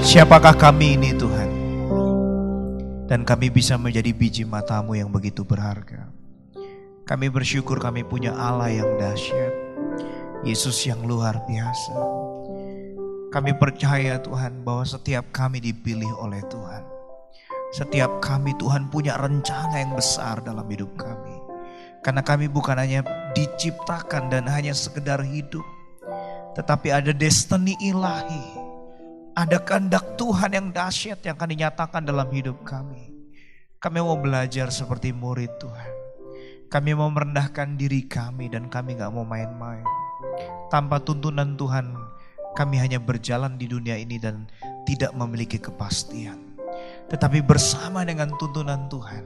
Siapakah kami ini Tuhan? Dan kami bisa menjadi biji matamu yang begitu berharga. Kami bersyukur kami punya Allah yang dahsyat. Yesus yang luar biasa. Kami percaya Tuhan bahwa setiap kami dipilih oleh Tuhan. Setiap kami Tuhan punya rencana yang besar dalam hidup kami. Karena kami bukan hanya diciptakan dan hanya sekedar hidup. Tetapi ada destiny ilahi ada kehendak Tuhan yang dahsyat yang akan dinyatakan dalam hidup kami. Kami mau belajar seperti murid Tuhan. Kami mau merendahkan diri kami dan kami gak mau main-main. Tanpa tuntunan Tuhan, kami hanya berjalan di dunia ini dan tidak memiliki kepastian. Tetapi bersama dengan tuntunan Tuhan,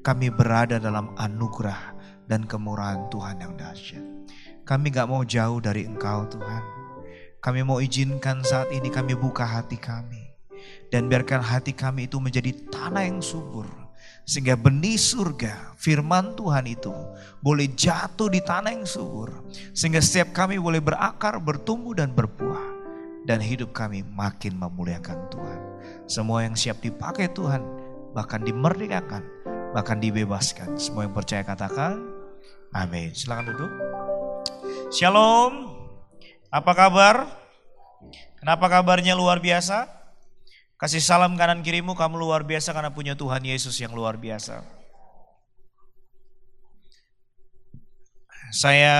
kami berada dalam anugerah dan kemurahan Tuhan yang dahsyat. Kami gak mau jauh dari Engkau Tuhan. Kami mau izinkan saat ini kami buka hati kami. Dan biarkan hati kami itu menjadi tanah yang subur. Sehingga benih surga, firman Tuhan itu boleh jatuh di tanah yang subur. Sehingga setiap kami boleh berakar, bertumbuh dan berbuah. Dan hidup kami makin memuliakan Tuhan. Semua yang siap dipakai Tuhan, bahkan dimerdekakan, bahkan dibebaskan. Semua yang percaya katakan, amin. Silakan duduk. Shalom. Apa kabar? Kenapa kabarnya luar biasa? Kasih salam kanan kirimu, kamu luar biasa karena punya Tuhan Yesus yang luar biasa. Saya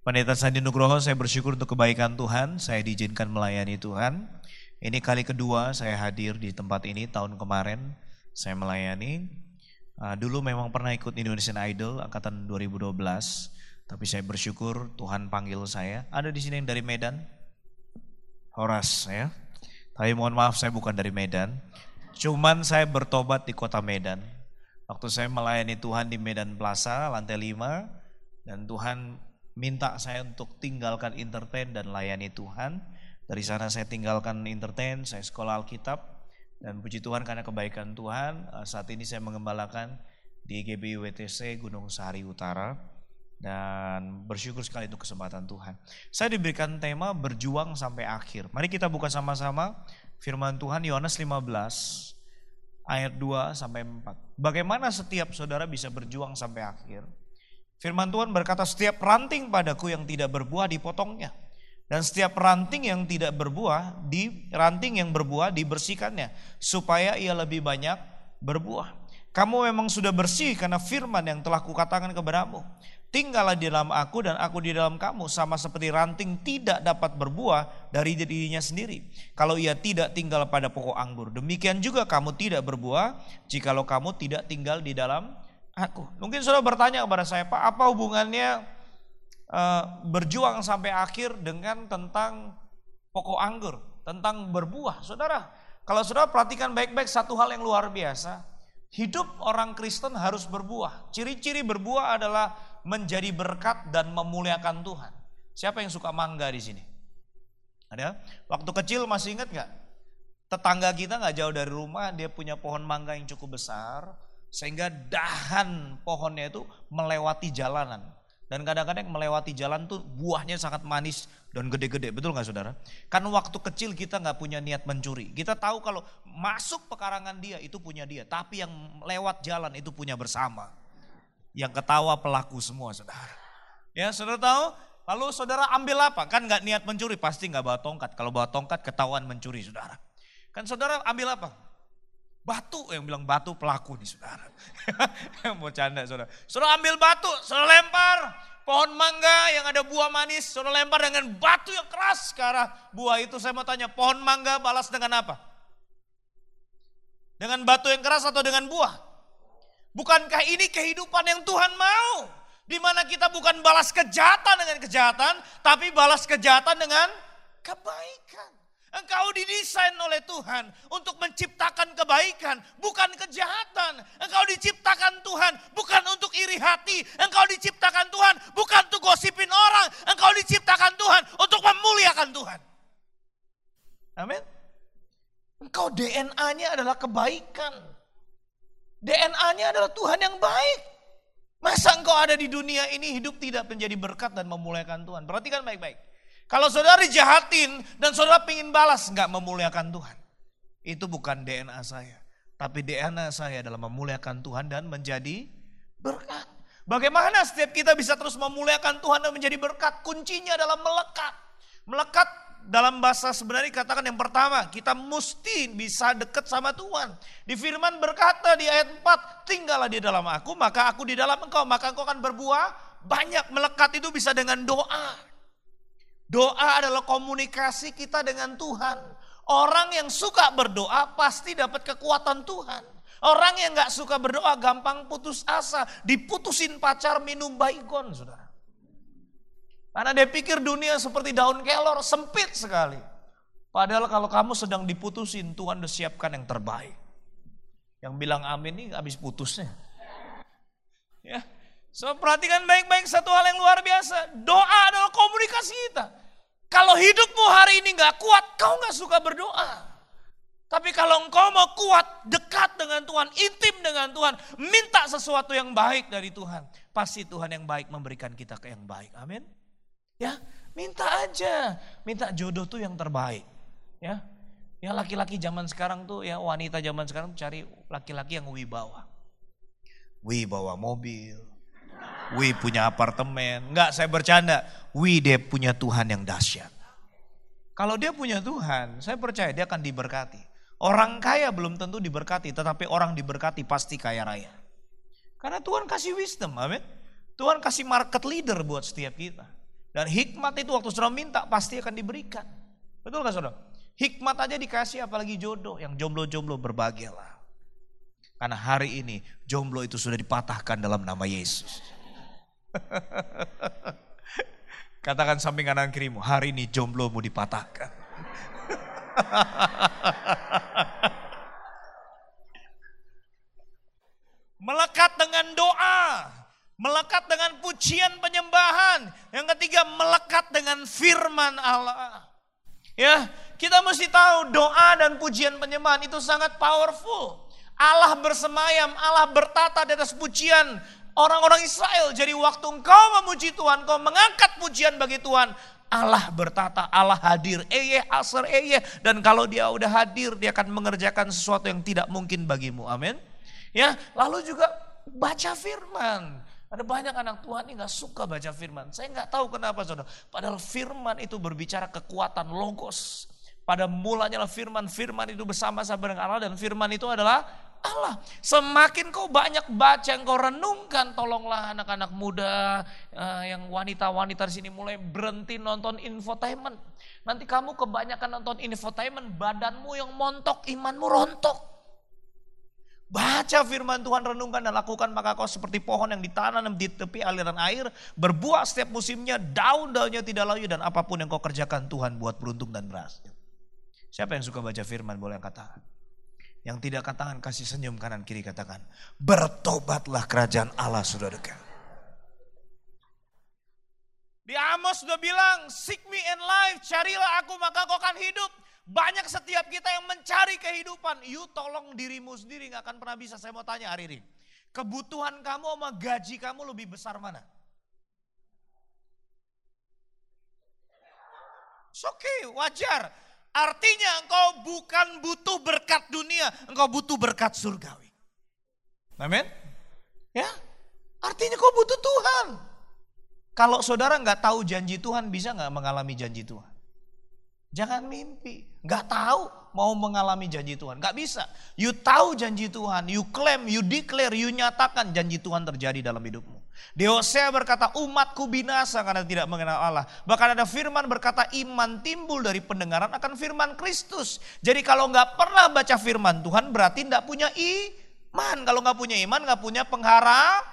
Pendeta Sandi Nugroho, saya bersyukur untuk kebaikan Tuhan, saya diizinkan melayani Tuhan. Ini kali kedua saya hadir di tempat ini, tahun kemarin saya melayani. Uh, dulu memang pernah ikut Indonesian Idol angkatan 2012, tapi saya bersyukur Tuhan panggil saya. Ada di sini yang dari Medan? Horas ya. Tapi mohon maaf saya bukan dari Medan. Cuman saya bertobat di kota Medan. Waktu saya melayani Tuhan di Medan Plaza lantai 5 dan Tuhan minta saya untuk tinggalkan entertain dan layani Tuhan. Dari sana saya tinggalkan entertain, saya sekolah Alkitab dan puji Tuhan karena kebaikan Tuhan eh, saat ini saya mengembalakan di GBI WTC Gunung Sahari Utara dan bersyukur sekali untuk kesempatan Tuhan. Saya diberikan tema berjuang sampai akhir. Mari kita buka sama-sama firman Tuhan Yohanes 15 ayat 2 sampai 4. Bagaimana setiap saudara bisa berjuang sampai akhir? Firman Tuhan berkata setiap ranting padaku yang tidak berbuah dipotongnya. Dan setiap ranting yang tidak berbuah, di ranting yang berbuah dibersihkannya supaya ia lebih banyak berbuah. Kamu memang sudah bersih karena firman yang telah kukatakan kepadamu. Tinggallah di dalam aku dan aku di dalam kamu sama seperti ranting tidak dapat berbuah dari dirinya sendiri. Kalau ia tidak tinggal pada pokok anggur. Demikian juga kamu tidak berbuah jikalau kamu tidak tinggal di dalam aku. Mungkin saudara bertanya kepada saya, Pak apa hubungannya uh, berjuang sampai akhir dengan tentang pokok anggur. Tentang berbuah. Saudara, kalau saudara perhatikan baik-baik satu hal yang luar biasa. Hidup orang Kristen harus berbuah. Ciri-ciri berbuah adalah menjadi berkat dan memuliakan Tuhan. Siapa yang suka mangga di sini? Ada? Waktu kecil masih ingat nggak? Tetangga kita nggak jauh dari rumah, dia punya pohon mangga yang cukup besar, sehingga dahan pohonnya itu melewati jalanan. Dan kadang-kadang melewati jalan tuh buahnya sangat manis dan gede-gede, betul nggak saudara? Kan waktu kecil kita nggak punya niat mencuri. Kita tahu kalau masuk pekarangan dia itu punya dia, tapi yang lewat jalan itu punya bersama. Yang ketawa pelaku semua saudara. Ya saudara tahu? Lalu saudara ambil apa? Kan nggak niat mencuri, pasti nggak bawa tongkat. Kalau bawa tongkat ketahuan mencuri saudara. Kan saudara ambil apa? Batu yang bilang batu pelaku nih saudara. Mau canda saudara. Saudara ambil batu, saudara lempar. Pohon mangga yang ada buah manis, saudara lempar dengan batu yang keras ke arah buah itu. Saya mau tanya, pohon mangga balas dengan apa? Dengan batu yang keras atau dengan buah? Bukankah ini kehidupan yang Tuhan mau? Di mana kita bukan balas kejahatan dengan kejahatan, tapi balas kejahatan dengan kebaikan. Engkau didesain oleh Tuhan untuk menciptakan kebaikan, bukan kejahatan. Engkau diciptakan Tuhan bukan untuk iri hati. Engkau diciptakan Tuhan bukan untuk gosipin orang. Engkau diciptakan Tuhan untuk memuliakan Tuhan. Amin. Engkau DNA-nya adalah kebaikan. DNA-nya adalah Tuhan yang baik. Masa engkau ada di dunia ini hidup tidak menjadi berkat dan memuliakan Tuhan. Perhatikan baik-baik. Kalau saudara dijahatin dan saudara ingin balas, nggak memuliakan Tuhan. Itu bukan DNA saya. Tapi DNA saya adalah memuliakan Tuhan dan menjadi berkat. Bagaimana setiap kita bisa terus memuliakan Tuhan dan menjadi berkat? Kuncinya adalah melekat. Melekat dalam bahasa sebenarnya katakan yang pertama, kita mesti bisa dekat sama Tuhan. Di firman berkata di ayat 4, tinggallah di dalam aku, maka aku di dalam engkau, maka engkau akan berbuah banyak. Melekat itu bisa dengan doa. Doa adalah komunikasi kita dengan Tuhan. Orang yang suka berdoa pasti dapat kekuatan Tuhan. Orang yang gak suka berdoa gampang putus asa. Diputusin pacar minum baygon saudara. Karena dia pikir dunia seperti daun kelor sempit sekali. Padahal kalau kamu sedang diputusin Tuhan udah siapkan yang terbaik. Yang bilang amin ini habis putusnya. Ya, So perhatikan baik-baik satu hal yang luar biasa. Doa adalah komunikasi kita. Kalau hidupmu hari ini gak kuat, kau gak suka berdoa. Tapi kalau engkau mau kuat, dekat dengan Tuhan, intim dengan Tuhan, minta sesuatu yang baik dari Tuhan. Pasti Tuhan yang baik memberikan kita ke yang baik. Amin. Ya, minta aja. Minta jodoh tuh yang terbaik. Ya. Ya laki-laki zaman sekarang tuh ya wanita zaman sekarang cari laki-laki yang wibawa. Wibawa mobil, Wi punya apartemen. Enggak, saya bercanda. Wi dia punya Tuhan yang dahsyat. Kalau dia punya Tuhan, saya percaya dia akan diberkati. Orang kaya belum tentu diberkati, tetapi orang diberkati pasti kaya raya. Karena Tuhan kasih wisdom, amin. Tuhan kasih market leader buat setiap kita. Dan hikmat itu waktu saudara minta pasti akan diberikan. Betul gak saudara? Hikmat aja dikasih apalagi jodoh. Yang jomblo-jomblo berbahagialah. Karena hari ini jomblo itu sudah dipatahkan dalam nama Yesus. Katakan samping kanan kirimu, hari ini jomblo mau dipatahkan. melekat dengan doa, melekat dengan pujian penyembahan. Yang ketiga melekat dengan firman Allah. Ya, kita mesti tahu doa dan pujian penyembahan itu sangat powerful. Allah bersemayam, Allah bertata di atas pujian orang-orang Israel. Jadi waktu engkau memuji Tuhan, engkau mengangkat pujian bagi Tuhan, Allah bertata, Allah hadir, eye, asar, eye. Dan kalau dia udah hadir, dia akan mengerjakan sesuatu yang tidak mungkin bagimu. Amin. Ya, lalu juga baca firman. Ada banyak anak Tuhan yang gak suka baca firman. Saya nggak tahu kenapa saudara. Padahal firman itu berbicara kekuatan logos. Pada mulanya firman, firman itu bersama-sama dengan Allah dan firman itu adalah Allah. Semakin kau banyak baca, yang kau renungkan, tolonglah anak-anak muda uh, yang wanita-wanita di sini mulai berhenti nonton infotainment. Nanti kamu kebanyakan nonton infotainment, badanmu yang montok, imanmu rontok. Baca firman Tuhan, renungkan dan lakukan maka kau seperti pohon yang ditanam di tepi aliran air, berbuah setiap musimnya, daun-daunnya tidak layu dan apa pun yang kau kerjakan Tuhan buat beruntung dan berhasil. Siapa yang suka baca firman boleh katakan. Yang tidak katakan kasih senyum kanan kiri katakan. Bertobatlah kerajaan Allah sudah dekat. Di Amos sudah bilang, seek me in life, carilah aku maka kau akan hidup. Banyak setiap kita yang mencari kehidupan. You tolong dirimu sendiri gak akan pernah bisa. Saya mau tanya hari ini. Kebutuhan kamu sama gaji kamu lebih besar mana? Oke, okay, wajar. Artinya engkau bukan butuh berkat dunia, engkau butuh berkat surgawi. Amin. Ya, artinya kau butuh Tuhan. Kalau saudara nggak tahu janji Tuhan, bisa nggak mengalami janji Tuhan? Jangan mimpi, nggak tahu mau mengalami janji Tuhan, nggak bisa. You tahu janji Tuhan, you claim, you declare, you nyatakan janji Tuhan terjadi dalam hidupmu. Di Hosea berkata umatku binasa karena tidak mengenal Allah. Bahkan ada firman berkata iman timbul dari pendengaran akan firman Kristus. Jadi kalau nggak pernah baca firman Tuhan berarti nggak punya iman. Kalau nggak punya iman nggak punya pengharap,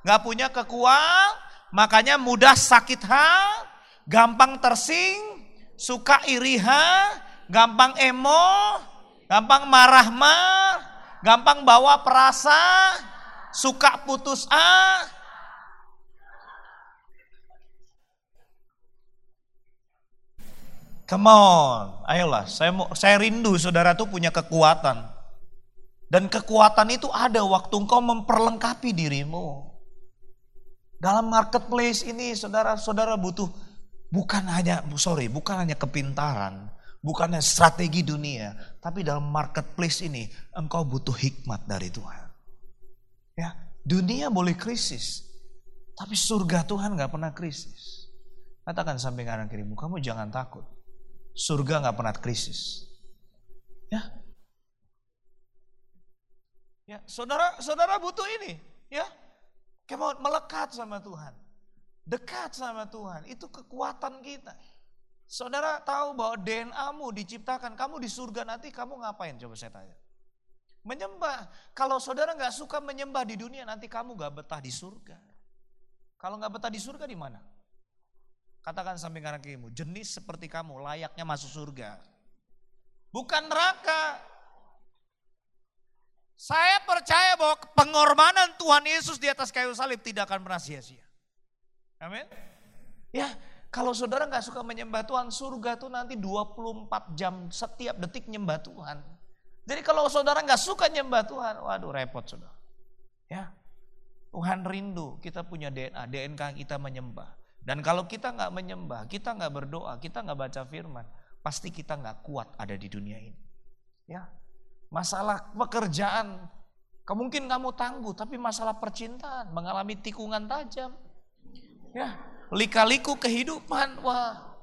nggak punya kekuatan. Makanya mudah sakit hati, gampang tersing, suka iriha, gampang emo, gampang marah-marah, gampang bawa perasa, suka putus ah, Come on, ayolah. Saya mau, saya rindu saudara tuh punya kekuatan. Dan kekuatan itu ada waktu engkau memperlengkapi dirimu. Dalam marketplace ini saudara-saudara butuh Bukan hanya, sorry, bukan hanya kepintaran, bukan hanya strategi dunia, tapi dalam marketplace ini engkau butuh hikmat dari Tuhan. Ya, dunia boleh krisis, tapi surga Tuhan gak pernah krisis. Katakan samping kanan kirimu, kamu jangan takut. Surga gak pernah krisis. Ya, ya saudara, saudara butuh ini, ya, kamu melekat sama Tuhan. Dekat sama Tuhan, itu kekuatan kita. Saudara tahu bahwa DNA-mu diciptakan, kamu di surga nanti kamu ngapain coba saya tanya. Menyembah. Kalau saudara nggak suka menyembah di dunia, nanti kamu nggak betah di surga. Kalau nggak betah di surga di mana? Katakan samping kanan kirimu, jenis seperti kamu layaknya masuk surga. Bukan neraka. Saya percaya bahwa pengorbanan Tuhan Yesus di atas kayu salib tidak akan pernah sia-sia. Amin. Ya, kalau saudara nggak suka menyembah Tuhan, surga tuh nanti 24 jam setiap detik nyembah Tuhan. Jadi kalau saudara nggak suka nyembah Tuhan, waduh repot saudara. Ya, Tuhan rindu kita punya DNA, DNK kita menyembah. Dan kalau kita nggak menyembah, kita nggak berdoa, kita nggak baca firman, pasti kita nggak kuat ada di dunia ini. Ya, masalah pekerjaan, kemungkinan kamu tangguh, tapi masalah percintaan mengalami tikungan tajam. Ya, lika-liku kehidupan. Wah.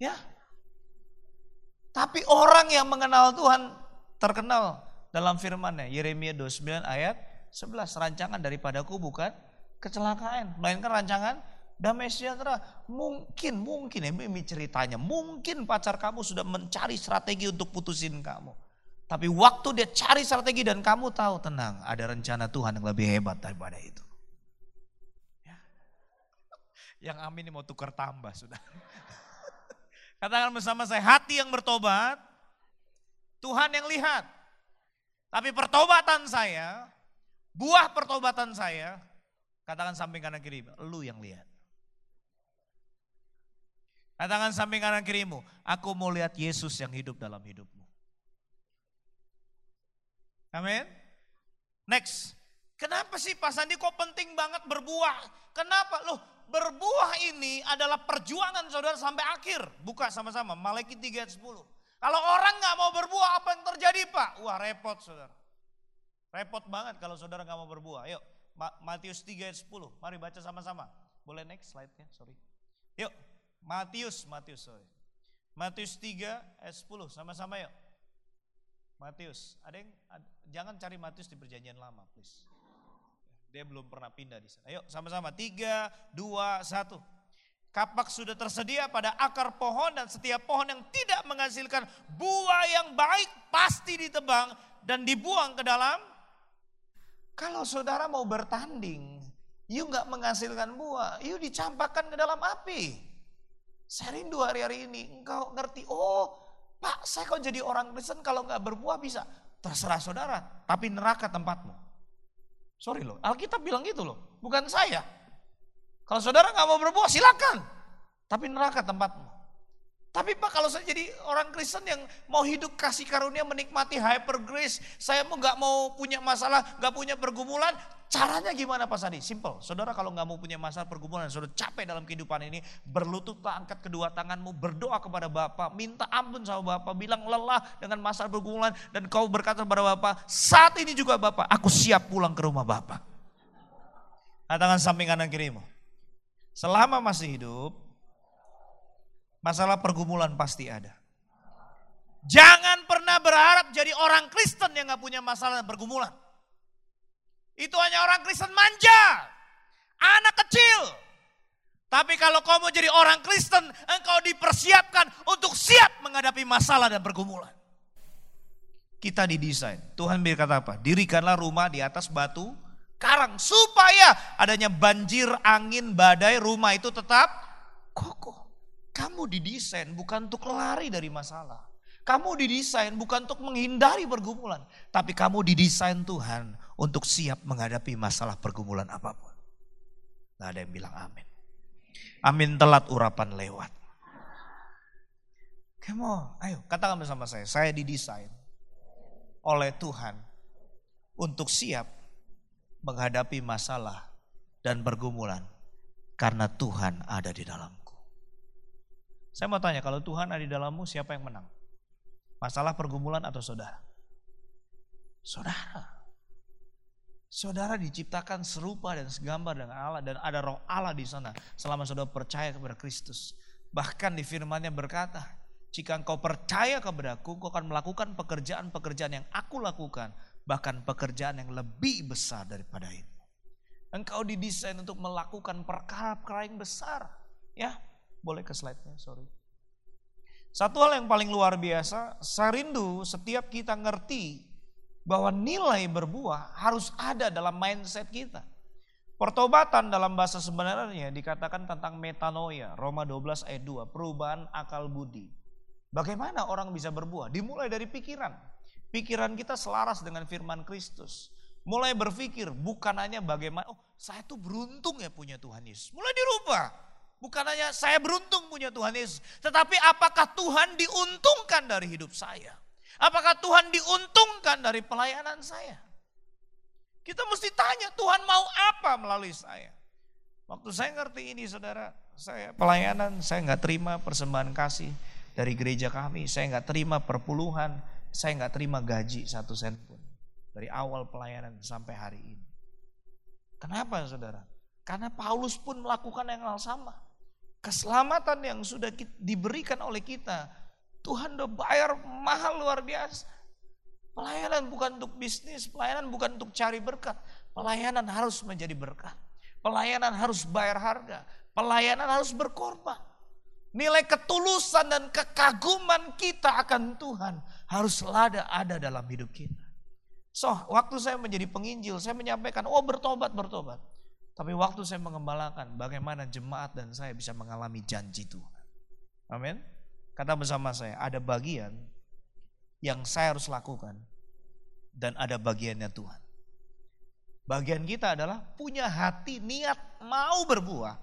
Ya. Tapi orang yang mengenal Tuhan terkenal dalam firman-Nya Yeremia 29 ayat 11 rancangan daripadaku bukan kecelakaan melainkan rancangan damai sejahtera mungkin mungkin ini ceritanya mungkin pacar kamu sudah mencari strategi untuk putusin kamu tapi waktu dia cari strategi dan kamu tahu tenang ada rencana Tuhan yang lebih hebat daripada itu yang amin mau tukar tambah sudah. Katakan bersama saya, hati yang bertobat, Tuhan yang lihat. Tapi pertobatan saya, buah pertobatan saya, katakan samping kanan kiri, lu yang lihat. Katakan samping kanan kirimu, aku mau lihat Yesus yang hidup dalam hidupmu. Amin. Next. Kenapa sih Pak Sandi kok penting banget berbuah? Kenapa? Loh berbuah ini adalah perjuangan saudara sampai akhir. Buka sama-sama, Malaikat 3 ayat 10. Kalau orang nggak mau berbuah, apa yang terjadi Pak? Wah repot saudara. Repot banget kalau saudara nggak mau berbuah. Yuk, Matius 3 ayat 10. Mari baca sama-sama. Boleh next slide-nya, sorry. Yuk, Matius, Matius, sorry. Matius 3 ayat 10, sama-sama yuk. Matius, ada yang, jangan cari Matius di perjanjian lama, please. Dia belum pernah pindah di sana. Ayo sama-sama. Tiga, dua, satu. Kapak sudah tersedia pada akar pohon dan setiap pohon yang tidak menghasilkan buah yang baik pasti ditebang dan dibuang ke dalam. Kalau saudara mau bertanding, you nggak menghasilkan buah, you dicampakkan ke dalam api. Saya rindu hari-hari ini, engkau ngerti, oh Pak saya kok jadi orang Kristen kalau nggak berbuah bisa. Terserah saudara, tapi neraka tempatmu. Sorry loh, Alkitab bilang gitu loh, bukan saya. Kalau saudara nggak mau berbuah silakan, tapi neraka tempatmu. Tapi Pak kalau saya jadi orang Kristen yang mau hidup kasih karunia menikmati hyper grace, saya mau nggak mau punya masalah, nggak punya pergumulan, caranya gimana Pak Sandi? Simple. Saudara kalau nggak mau punya masalah pergumulan, saudara capek dalam kehidupan ini, berlututlah angkat kedua tanganmu, berdoa kepada Bapak, minta ampun sama Bapak, bilang lelah dengan masalah pergumulan dan kau berkata kepada Bapak, saat ini juga Bapak, aku siap pulang ke rumah Bapak. Katakan samping kanan kirimu. Selama masih hidup, Masalah pergumulan pasti ada. Jangan pernah berharap jadi orang Kristen yang gak punya masalah dan pergumulan. Itu hanya orang Kristen manja. Anak kecil. Tapi kalau kau mau jadi orang Kristen, engkau dipersiapkan untuk siap menghadapi masalah dan pergumulan. Kita didesain. Tuhan berkata apa? Dirikanlah rumah di atas batu karang. Supaya adanya banjir, angin, badai, rumah itu tetap kokoh. Kamu didesain bukan untuk lari dari masalah. Kamu didesain bukan untuk menghindari pergumulan. Tapi kamu didesain Tuhan untuk siap menghadapi masalah pergumulan apa pun. Gak ada yang bilang amin. Amin telat urapan lewat. Kamu, ayo katakan bersama saya. Saya didesain oleh Tuhan untuk siap menghadapi masalah dan pergumulan. Karena Tuhan ada di dalam Saya mau tanya, kalau Tuhan ada di dalammu, siapa yang menang? Masalah pergumulan atau saudara? Saudara. Saudara diciptakan serupa dan segambar dengan Allah dan ada roh Allah di sana selama saudara percaya kepada Kristus. Bahkan di firman-Nya berkata, jika engkau percaya kepadaku, engkau akan melakukan pekerjaan-pekerjaan yang aku lakukan, bahkan pekerjaan yang lebih besar daripada itu. Engkau didesain untuk melakukan perkara-perkara yang besar. Ya, boleh ke slide-nya, sorry. Satu hal yang paling luar biasa, saya rindu setiap kita ngerti bahwa nilai berbuah harus ada dalam mindset kita. Pertobatan dalam bahasa sebenarnya dikatakan tentang metanoia, Roma 12 ayat 2, perubahan akal budi. Bagaimana orang bisa berbuah? Dimulai dari pikiran. Pikiran kita selaras dengan firman Kristus. Mulai berpikir bukan hanya bagaimana, oh saya tuh beruntung ya punya Tuhan Yesus. Mulai dirubah. Bukan hanya saya beruntung punya Tuhan Yesus. Tetapi apakah Tuhan diuntungkan dari hidup saya? Apakah Tuhan diuntungkan dari pelayanan saya? Kita mesti tanya Tuhan mau apa melalui saya. Waktu saya ngerti ini saudara, saya pelayanan, saya nggak terima persembahan kasih dari gereja kami, saya nggak terima perpuluhan, saya nggak terima gaji satu sen pun dari awal pelayanan sampai hari ini. Kenapa saudara? Karena Paulus pun melakukan yang hal sama. Keselamatan yang sudah diberikan oleh kita Tuhan udah bayar mahal luar biasa. Pelayanan bukan untuk bisnis, pelayanan bukan untuk cari berkat. Pelayanan harus menjadi berkat. Pelayanan harus bayar harga. Pelayanan harus berkorban. Nilai ketulusan dan kekaguman kita akan Tuhan harus lada ada dalam hidup kita. So, waktu saya menjadi penginjil, saya menyampaikan, oh bertobat, bertobat. Tapi waktu saya mengembalakan bagaimana jemaat dan saya bisa mengalami janji Tuhan. Amin. Kata bersama saya, ada bagian yang saya harus lakukan dan ada bagiannya Tuhan. Bagian kita adalah punya hati niat mau berbuah.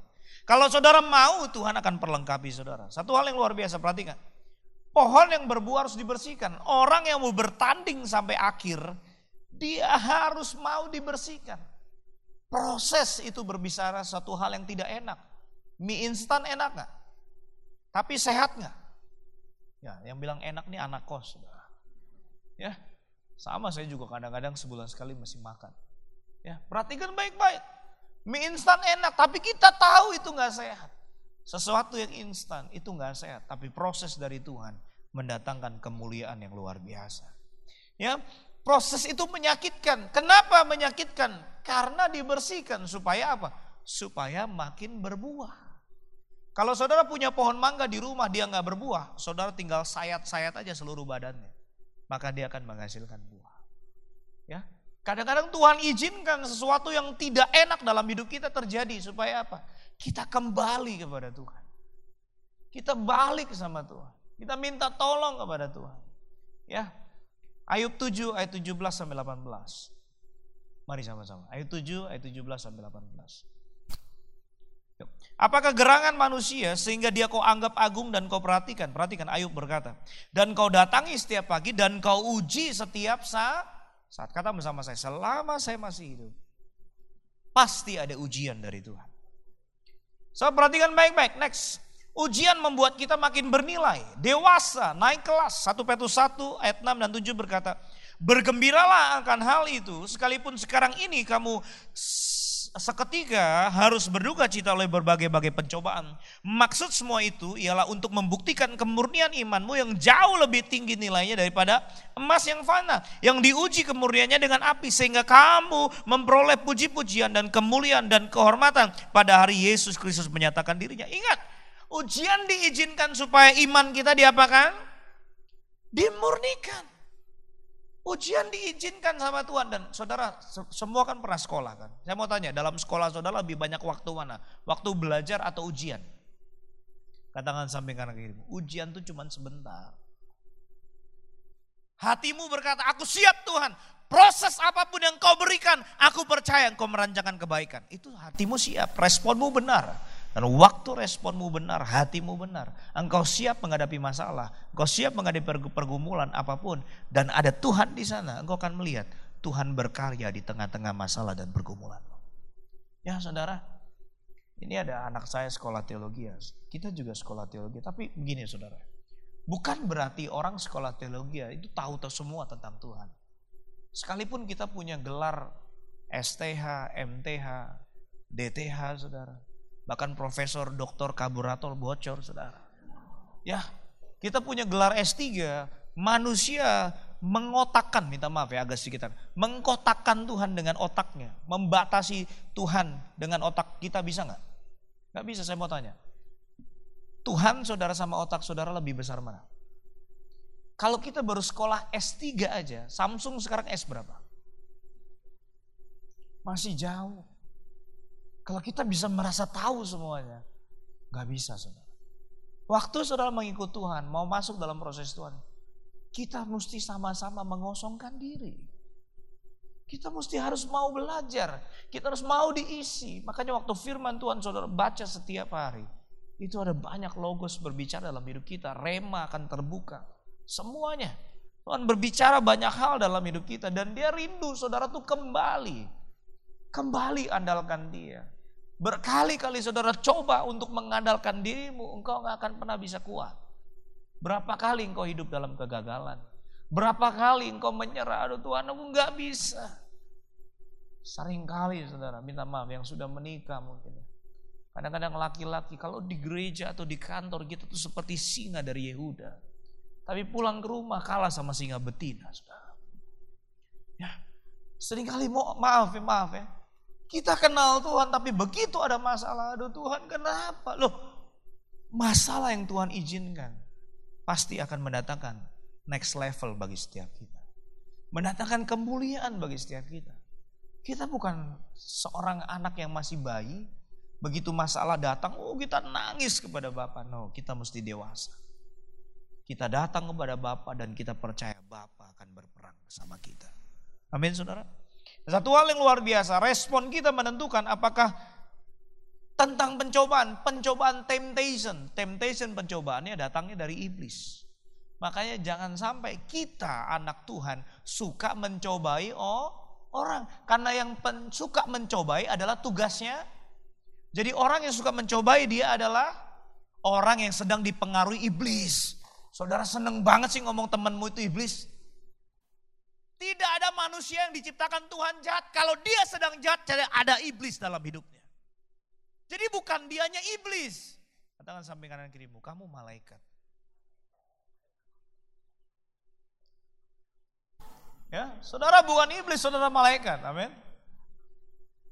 Kalau saudara mau, Tuhan akan perlengkapi saudara. Satu hal yang luar biasa, perhatikan. Pohon yang berbuah harus dibersihkan. Orang yang mau bertanding sampai akhir, dia harus mau dibersihkan. Proses itu berbicara satu hal yang tidak enak. Mie instan enak gak? Tapi sehat gak? Ya, yang bilang enak nih anak kos. Ya, sama saya juga kadang-kadang sebulan sekali masih makan. Ya, perhatikan baik-baik. Mie instan enak, tapi kita tahu itu nggak sehat. Sesuatu yang instan itu nggak sehat, tapi proses dari Tuhan mendatangkan kemuliaan yang luar biasa. Ya, proses itu menyakitkan. Kenapa menyakitkan? Karena dibersihkan supaya apa? Supaya makin berbuah. Kalau saudara punya pohon mangga di rumah dia nggak berbuah, saudara tinggal sayat-sayat aja seluruh badannya, maka dia akan menghasilkan buah. Ya, kadang-kadang Tuhan izinkan sesuatu yang tidak enak dalam hidup kita terjadi supaya apa? Kita kembali kepada Tuhan. Kita balik sama Tuhan. Kita minta tolong kepada Tuhan. Ya. Ayub 7 ayat 17 sampai 18. Mari sama-sama. Ayub 7 ayat 17 sampai 18. Apakah gerangan manusia sehingga dia kau anggap agung dan kau perhatikan? Perhatikan Ayub berkata. Dan kau datangi setiap pagi dan kau uji setiap saat. Saat kata bersama saya, selama saya masih hidup. Pasti ada ujian dari Tuhan. So perhatikan baik-baik. Next. Ujian membuat kita makin bernilai. Dewasa, naik kelas. 1 Petrus 1 ayat 6 dan 7 berkata. Bergembiralah akan hal itu. Sekalipun sekarang ini kamu seketika harus berduka cita oleh berbagai-bagai pencobaan. Maksud semua itu ialah untuk membuktikan kemurnian imanmu yang jauh lebih tinggi nilainya daripada emas yang fana. Yang diuji kemurniannya dengan api sehingga kamu memperoleh puji-pujian dan kemuliaan dan kehormatan pada hari Yesus Kristus menyatakan dirinya. Ingat, ujian diizinkan supaya iman kita diapakan? Dimurnikan. Ujian diizinkan sama Tuhan dan saudara semua kan pernah sekolah kan. Saya mau tanya dalam sekolah saudara lebih banyak waktu mana? Waktu belajar atau ujian? Katakan samping kanan kiri. Ujian tuh cuma sebentar. Hatimu berkata, aku siap Tuhan. Proses apa pun yang kau berikan, aku percaya engkau merancangkan kebaikan. Itu hatimu siap, responmu benar. Dan waktu responmu benar, hatimu benar, engkau siap menghadapi masalah, engkau siap menghadapi pergumulan apa pun, dan ada Tuhan di sana, engkau akan melihat Tuhan berkarya di tengah-tengah masalah dan pergumulan. Ya saudara, Ini ada anak saya sekolah teologi ya. Kita juga sekolah teologi. Tapi begini saudara. Bukan berarti orang sekolah teologi ya, itu tahu semua tentang Tuhan. Sekalipun kita punya gelar STH, MTH, DTH saudara. Bahkan profesor, doktor, kaburator, bocor saudara. Ya, kita punya gelar S3, manusia mengotakkan, minta maaf ya agak sedikit, mengkotakkan Tuhan dengan otaknya, membatasi Tuhan dengan otak kita bisa nggak? Nggak bisa, saya mau tanya. Tuhan saudara sama otak saudara lebih besar mana? Kalau kita baru sekolah S3 aja, Samsung sekarang S berapa? Masih jauh. Kalau kita bisa merasa tahu semuanya, nggak bisa saudara. Waktu saudara mengikut Tuhan, mau masuk dalam proses Tuhan, kita mesti sama-sama mengosongkan diri. Kita mesti harus mau belajar. Kita harus mau diisi. Makanya waktu firman Tuhan saudara baca setiap hari. Itu ada banyak logos berbicara dalam hidup kita. Rema akan terbuka. Semuanya. Tuhan berbicara banyak hal dalam hidup kita. Dan dia rindu saudara tuh kembali. Kembali andalkan dia. Berkali-kali saudara coba untuk mengandalkan dirimu. Engkau gak akan pernah bisa kuat. Berapa kali engkau hidup dalam kegagalan. Berapa kali engkau menyerah. Aduh Tuhan aku gak bisa. Sering kali saudara minta maaf yang sudah menikah mungkin. Kadang-kadang laki-laki kalau di gereja atau di kantor kita tuh seperti singa dari Yehuda. Tapi pulang ke rumah kalah sama singa betina saudara. Ya, sering kali mau maaf ya maaf ya. Kita kenal Tuhan tapi begitu ada masalah, aduh Tuhan kenapa? Loh, masalah yang Tuhan izinkan pasti akan mendatangkan next level bagi setiap kita. Mendatangkan kemuliaan bagi setiap kita. Kita bukan seorang anak yang masih bayi, begitu masalah datang, oh kita nangis kepada Bapak. No, kita mesti dewasa. Kita datang kepada Bapak dan kita percaya Bapak akan berperang bersama kita. Amin saudara. Satu hal yang luar biasa, respon kita menentukan apakah tentang pencobaan, pencobaan temptation. Temptation pencobaannya datangnya dari iblis. Makanya jangan sampai kita anak Tuhan suka mencobai oh orang. Karena yang pen, suka mencobai adalah tugasnya. Jadi orang yang suka mencobai dia adalah orang yang sedang dipengaruhi iblis. Saudara seneng banget sih ngomong temanmu itu iblis. Tidak ada manusia yang diciptakan Tuhan jahat. Kalau dia sedang jahat, ada iblis dalam hidupnya. Jadi bukan dianya iblis. Katakan samping kanan kirimu, kamu malaikat. Ya, saudara bukan iblis, saudara malaikat. Amin.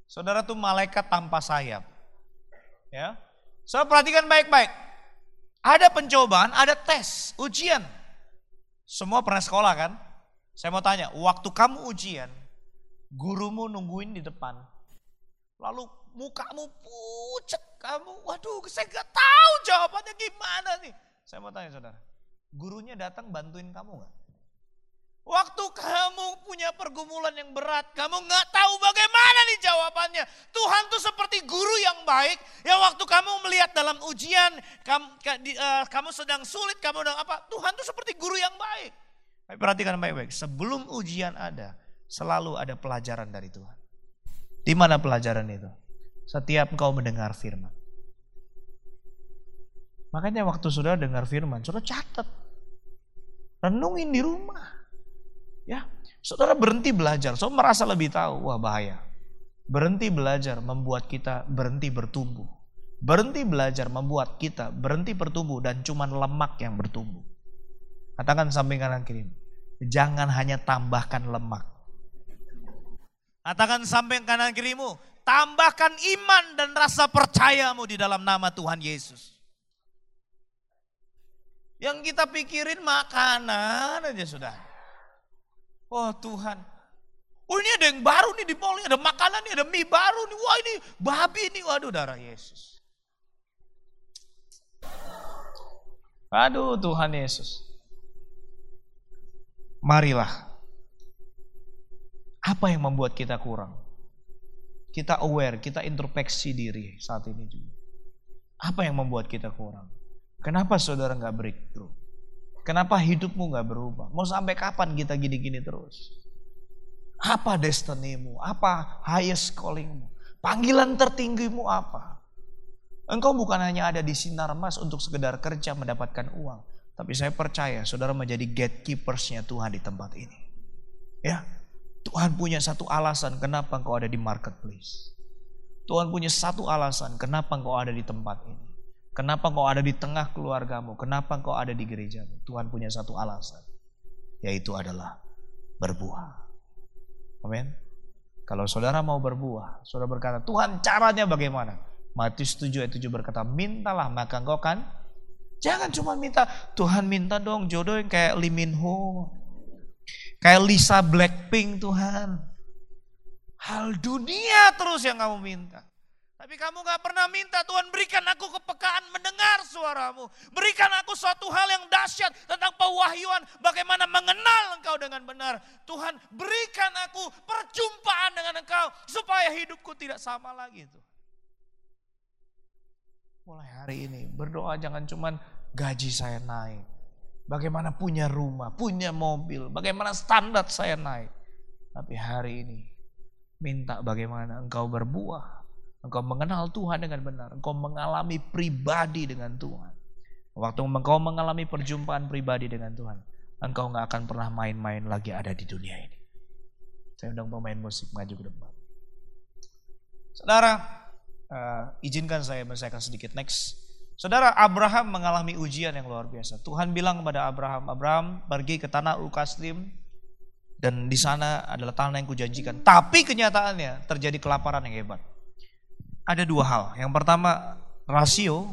Saudara tuh malaikat tanpa sayap. Ya. Saudara perhatikan baik-baik. Ada pencobaan, ada tes, ujian. Semua pernah sekolah kan? Saya mau tanya, waktu kamu ujian, gurumu nungguin di depan. Lalu mukamu pucat, kamu, waduh saya gak tahu jawabannya gimana nih. Saya mau tanya saudara, gurunya datang bantuin kamu gak? Waktu kamu punya pergumulan yang berat, kamu nggak tahu bagaimana nih jawabannya. Tuhan tuh seperti guru yang baik, yang waktu kamu melihat dalam ujian, kamu, uh, kamu sedang sulit, kamu sedang apa, Tuhan tuh seperti guru yang baik. Tapi perhatikan baik-baik, sebelum ujian ada, selalu ada pelajaran dari Tuhan. Di mana pelajaran itu? Setiap engkau mendengar firman. Makanya waktu sudah dengar firman, sudah catat. Renungin di rumah. Ya, saudara berhenti belajar, saudara merasa lebih tahu, wah bahaya. Berhenti belajar membuat kita berhenti bertumbuh. Berhenti belajar membuat kita berhenti bertumbuh dan cuma lemak yang bertumbuh. Katakan samping kanan kiri. Jangan hanya tambahkan lemak. Katakan samping kanan kirimu, tambahkan iman dan rasa percayamu di dalam nama Tuhan Yesus. Yang kita pikirin makanan aja sudah. Oh Tuhan. Oh ini ada yang baru nih di mall, ada makanan nih, ada mie baru nih. Wah ini babi nih, waduh darah Yesus. Aduh Tuhan Yesus. Marilah. Apa yang membuat kita kurang? Kita aware, kita introspeksi diri saat ini juga. Apa yang membuat kita kurang? Kenapa saudara nggak breakthrough? Kenapa hidupmu gak berubah? Mau sampai kapan kita gini-gini terus? Apa destinimu? Apa highest callingmu? Panggilan tertinggimu apa? Engkau bukan hanya ada di sinar mas untuk sekedar kerja mendapatkan uang. Tapi saya percaya saudara menjadi gatekeepersnya Tuhan di tempat ini. Ya, Tuhan punya satu alasan kenapa engkau ada di marketplace. Tuhan punya satu alasan kenapa engkau ada di tempat ini. Kenapa engkau ada di tengah keluargamu? Kenapa engkau ada di gerejamu? Tuhan punya satu alasan. Yaitu adalah berbuah. Amin. Kalau saudara mau berbuah, saudara berkata, Tuhan caranya bagaimana? Matius 7 ayat 7 berkata, mintalah maka engkau kan. Jangan cuma minta, Tuhan minta dong jodoh yang kayak Lee Min Ho. Kayak Lisa Blackpink Tuhan. Hal dunia terus yang kamu minta. Tapi kamu gak pernah minta Tuhan berikan aku kepekaan mendengar suaramu. Berikan aku suatu hal yang dahsyat tentang pewahyuan. Bagaimana mengenal engkau dengan benar. Tuhan berikan aku perjumpaan dengan engkau. Supaya hidupku tidak sama lagi. Tuh. Mulai hari ini berdoa jangan cuman gaji saya naik. Bagaimana punya rumah, punya mobil. Bagaimana standar saya naik. Tapi hari ini minta bagaimana engkau berbuah Engkau mengenal Tuhan dengan benar. Engkau mengalami pribadi dengan Tuhan. Waktu engkau mengalami perjumpaan pribadi dengan Tuhan, engkau nggak akan pernah main-main lagi ada di dunia ini. Saya undang pemain musik maju ke depan. Saudara, uh, izinkan saya menyelesaikan sedikit next. Saudara, Abraham mengalami ujian yang luar biasa. Tuhan bilang kepada Abraham, Abraham pergi ke tanah Ukaslim dan di sana adalah tanah yang kujanjikan. Tapi kenyataannya terjadi kelaparan yang hebat ada dua hal. Yang pertama rasio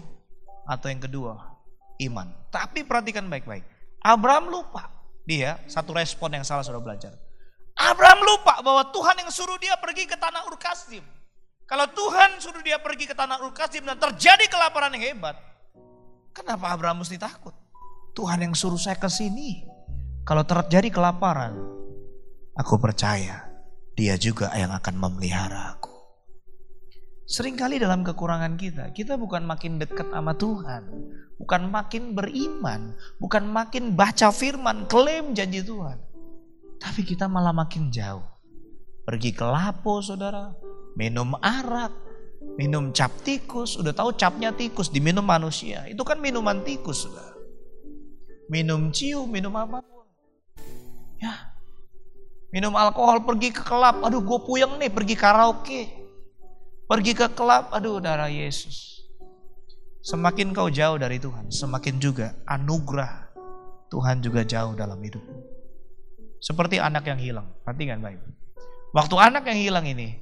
atau yang kedua iman. Tapi perhatikan baik-baik. Abraham lupa. Dia satu respon yang salah sudah belajar. Abraham lupa bahwa Tuhan yang suruh dia pergi ke tanah Urkasim. Kalau Tuhan suruh dia pergi ke tanah Urkasim dan terjadi kelaparan yang hebat. Kenapa Abraham mesti takut? Tuhan yang suruh saya ke sini. Kalau terjadi kelaparan, aku percaya dia juga yang akan memelihara aku. Seringkali dalam kekurangan kita, kita bukan makin dekat sama Tuhan. Bukan makin beriman. Bukan makin baca firman, klaim janji Tuhan. Tapi kita malah makin jauh. Pergi ke lapo saudara. Minum arak. Minum cap tikus. Udah tahu capnya tikus diminum manusia. Itu kan minuman tikus saudara. Minum ciu, minum apa pun. Ya. Minum alkohol pergi ke kelab. Aduh gue puyeng nih pergi karaoke Pergi ke kelab, aduh darah Yesus. Semakin kau jauh dari Tuhan, semakin juga anugerah Tuhan juga jauh dalam hidupmu. Seperti anak yang hilang, perhatikan baik. Waktu anak yang hilang ini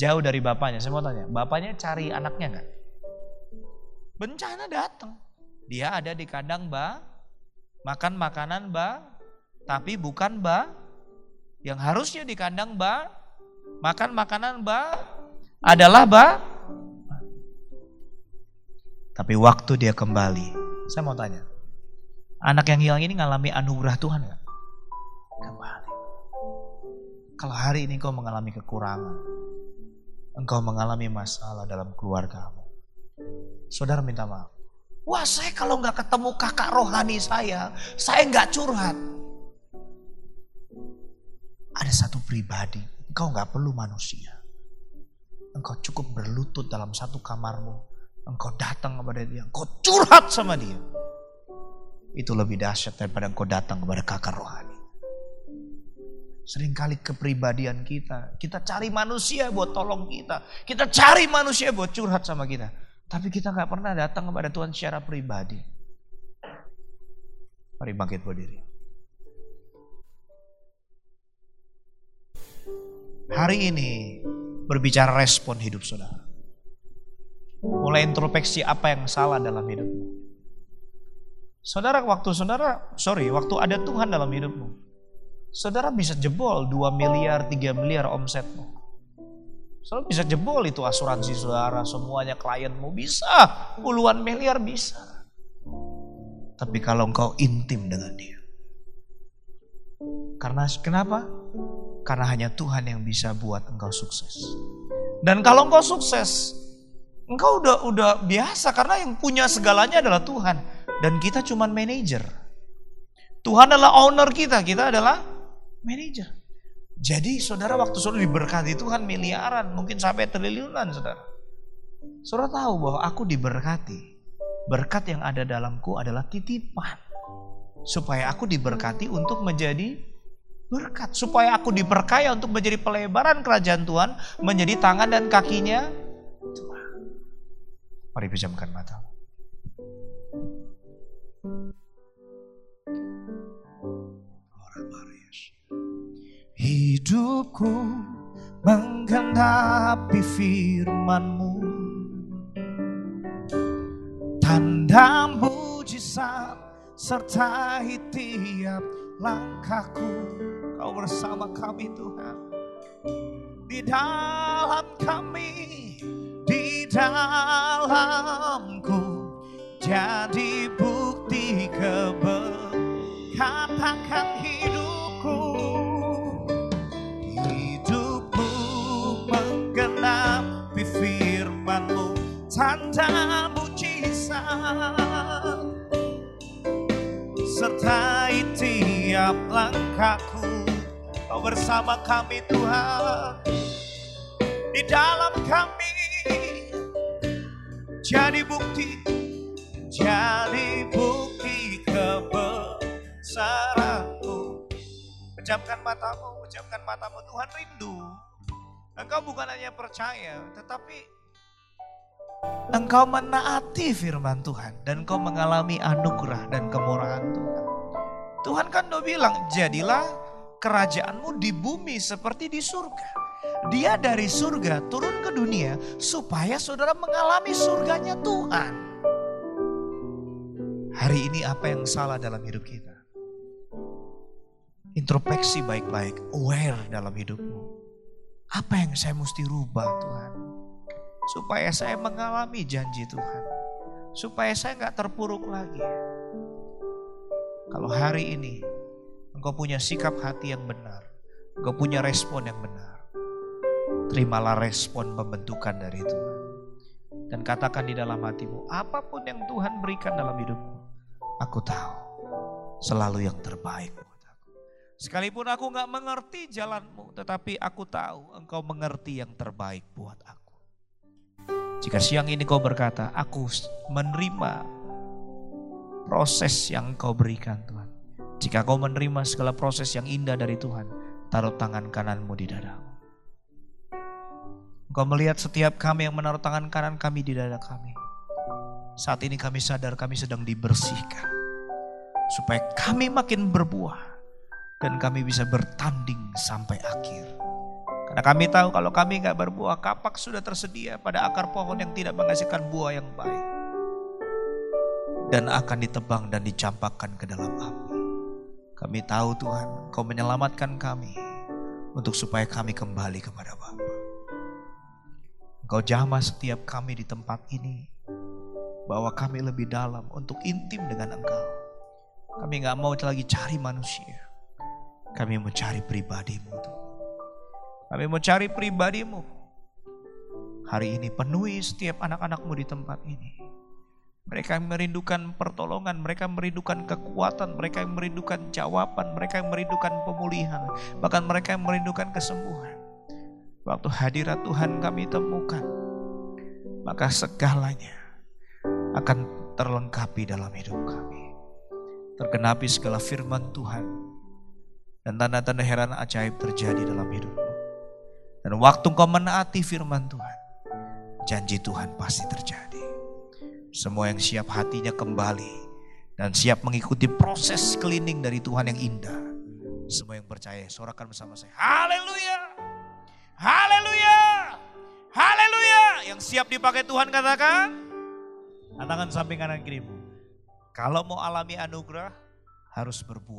jauh dari bapaknya, saya mau tanya, bapaknya cari anaknya nggak? Bencana datang, dia ada di kandang ba, makan makanan ba, tapi bukan ba, yang harusnya di kandang ba, makan makanan ba, adalah ba tapi waktu dia kembali, saya mau tanya, anak yang hilang ini ngalami anugerah Tuhan nggak? Kembali. Kalau hari ini kau mengalami kekurangan, engkau mengalami masalah dalam keluargamu, saudara minta maaf. Wah saya kalau nggak ketemu kakak rohani saya, saya nggak curhat. Ada satu pribadi, engkau nggak perlu manusia. Engkau cukup berlutut dalam satu kamarmu. Engkau datang kepada dia. Engkau curhat sama dia. Itu lebih dahsyat daripada engkau datang kepada kakak rohani. Seringkali kepribadian kita, kita cari manusia buat tolong kita. Kita cari manusia buat curhat sama kita. Tapi kita nggak pernah datang kepada Tuhan secara pribadi. Mari bangkit berdiri. Hari ini berbicara respon hidup saudara. Mulai introspeksi apa yang salah dalam hidupmu. Saudara waktu saudara, sorry, waktu ada Tuhan dalam hidupmu. Saudara bisa jebol 2 miliar, 3 miliar omsetmu. Saudara bisa jebol itu asuransi saudara, semuanya klienmu bisa, puluhan miliar bisa. Tapi kalau engkau intim dengan dia. Karena kenapa? Karena hanya Tuhan yang bisa buat engkau sukses. Dan kalau engkau sukses, engkau udah udah biasa karena yang punya segalanya adalah Tuhan dan kita cuma manajer. Tuhan adalah owner kita, kita adalah manajer. Jadi saudara waktu saudara diberkati Tuhan miliaran, mungkin sampai triliunan saudara. Saudara tahu bahwa aku diberkati. Berkat yang ada dalamku adalah titipan. Supaya aku diberkati untuk menjadi berkat. Supaya aku diperkaya untuk menjadi pelebaran kerajaan Tuhan. Menjadi tangan dan kakinya Tuhan. Mari pejamkan mata. Hidupku menggenapi firmanmu. Tanda mujizat sertai tiap langkahku. Kau bersama kami Tuhan. Di dalam kami Di dalamku Jadi bukti keberkatan hidupku firmanmu tanda mujizat sertai tiap langkahku kau bersama kami Tuhan. Di dalam kami jadi bukti jadi bukti kebesaranmu pejamkan matamu pejamkan matamu Tuhan rindu Engkau bukan hanya percaya, tetapi engkau menaati firman Tuhan dan engkau mengalami anugerah dan kemurahan Tuhan. Tuhan kan udah bilang, jadilah kerajaanmu di bumi seperti di surga. Dia dari surga turun ke dunia supaya saudara mengalami surganya Tuhan. Hari ini apa yang salah dalam hidup kita? Introspeksi baik-baik, aware dalam hidupmu. Apa yang saya mesti rubah Tuhan? Supaya saya mengalami janji Tuhan. Supaya saya nggak terpuruk lagi. Kalau hari ini engkau punya sikap hati yang benar. Engkau punya respon yang benar. Terimalah respon pembentukan dari Tuhan. Dan katakan di dalam hatimu, apa pun yang Tuhan berikan dalam hidupmu, aku tahu selalu yang terbaik. Sekalipun aku nggak mengerti jalanmu, tetapi aku tahu engkau mengerti yang terbaik buat aku. Jika siang ini kau berkata, aku menerima proses yang kau berikan Tuhan. Jika kau menerima segala proses yang indah dari Tuhan, taruh tangan kananmu di dadamu. Engkau melihat setiap kami yang menaruh tangan kanan kami di dada kami. Saat ini kami sadar kami sedang dibersihkan. Supaya kami makin berbuah dan kami bisa bertanding sampai akhir. Karena kami tahu kalau kami nggak berbuah, kapak sudah tersedia pada akar pohon yang tidak menghasilkan buah yang baik. Dan akan ditebang dan dicampakkan ke dalam api. Kami tahu Tuhan, Kau menyelamatkan kami untuk supaya kami kembali kepada Bapa. Engkau jamah setiap kami di tempat ini bahwa kami lebih dalam untuk intim dengan Engkau. Kami nggak mau lagi cari manusia. Kami mau cari pribadimu. Kami mau cari pribadimu. Hari ini penuhi setiap anak-anakmu di tempat ini. Mereka yang merindukan pertolongan, mereka merindukan kekuatan, mereka yang merindukan jawaban, mereka yang merindukan pemulihan, bahkan mereka yang merindukan kesembuhan. Waktu hadirat Tuhan kami temukan, maka segalanya akan terlengkapi dalam hidup kami. Tergenapi segala firman Tuhan dan tanda-tanda heran ajaib terjadi dalam hidupmu. Dan waktu kau menaati firman Tuhan, janji Tuhan pasti terjadi. Semua yang siap hatinya kembali dan siap mengikuti proses cleaning dari Tuhan yang indah. Semua yang percaya, sorakan bersama saya. Haleluya! Haleluya! Haleluya! Yang siap dipakai Tuhan katakan. Katakan samping kanan kirimu. Kalau mau alami anugerah, harus berbuah.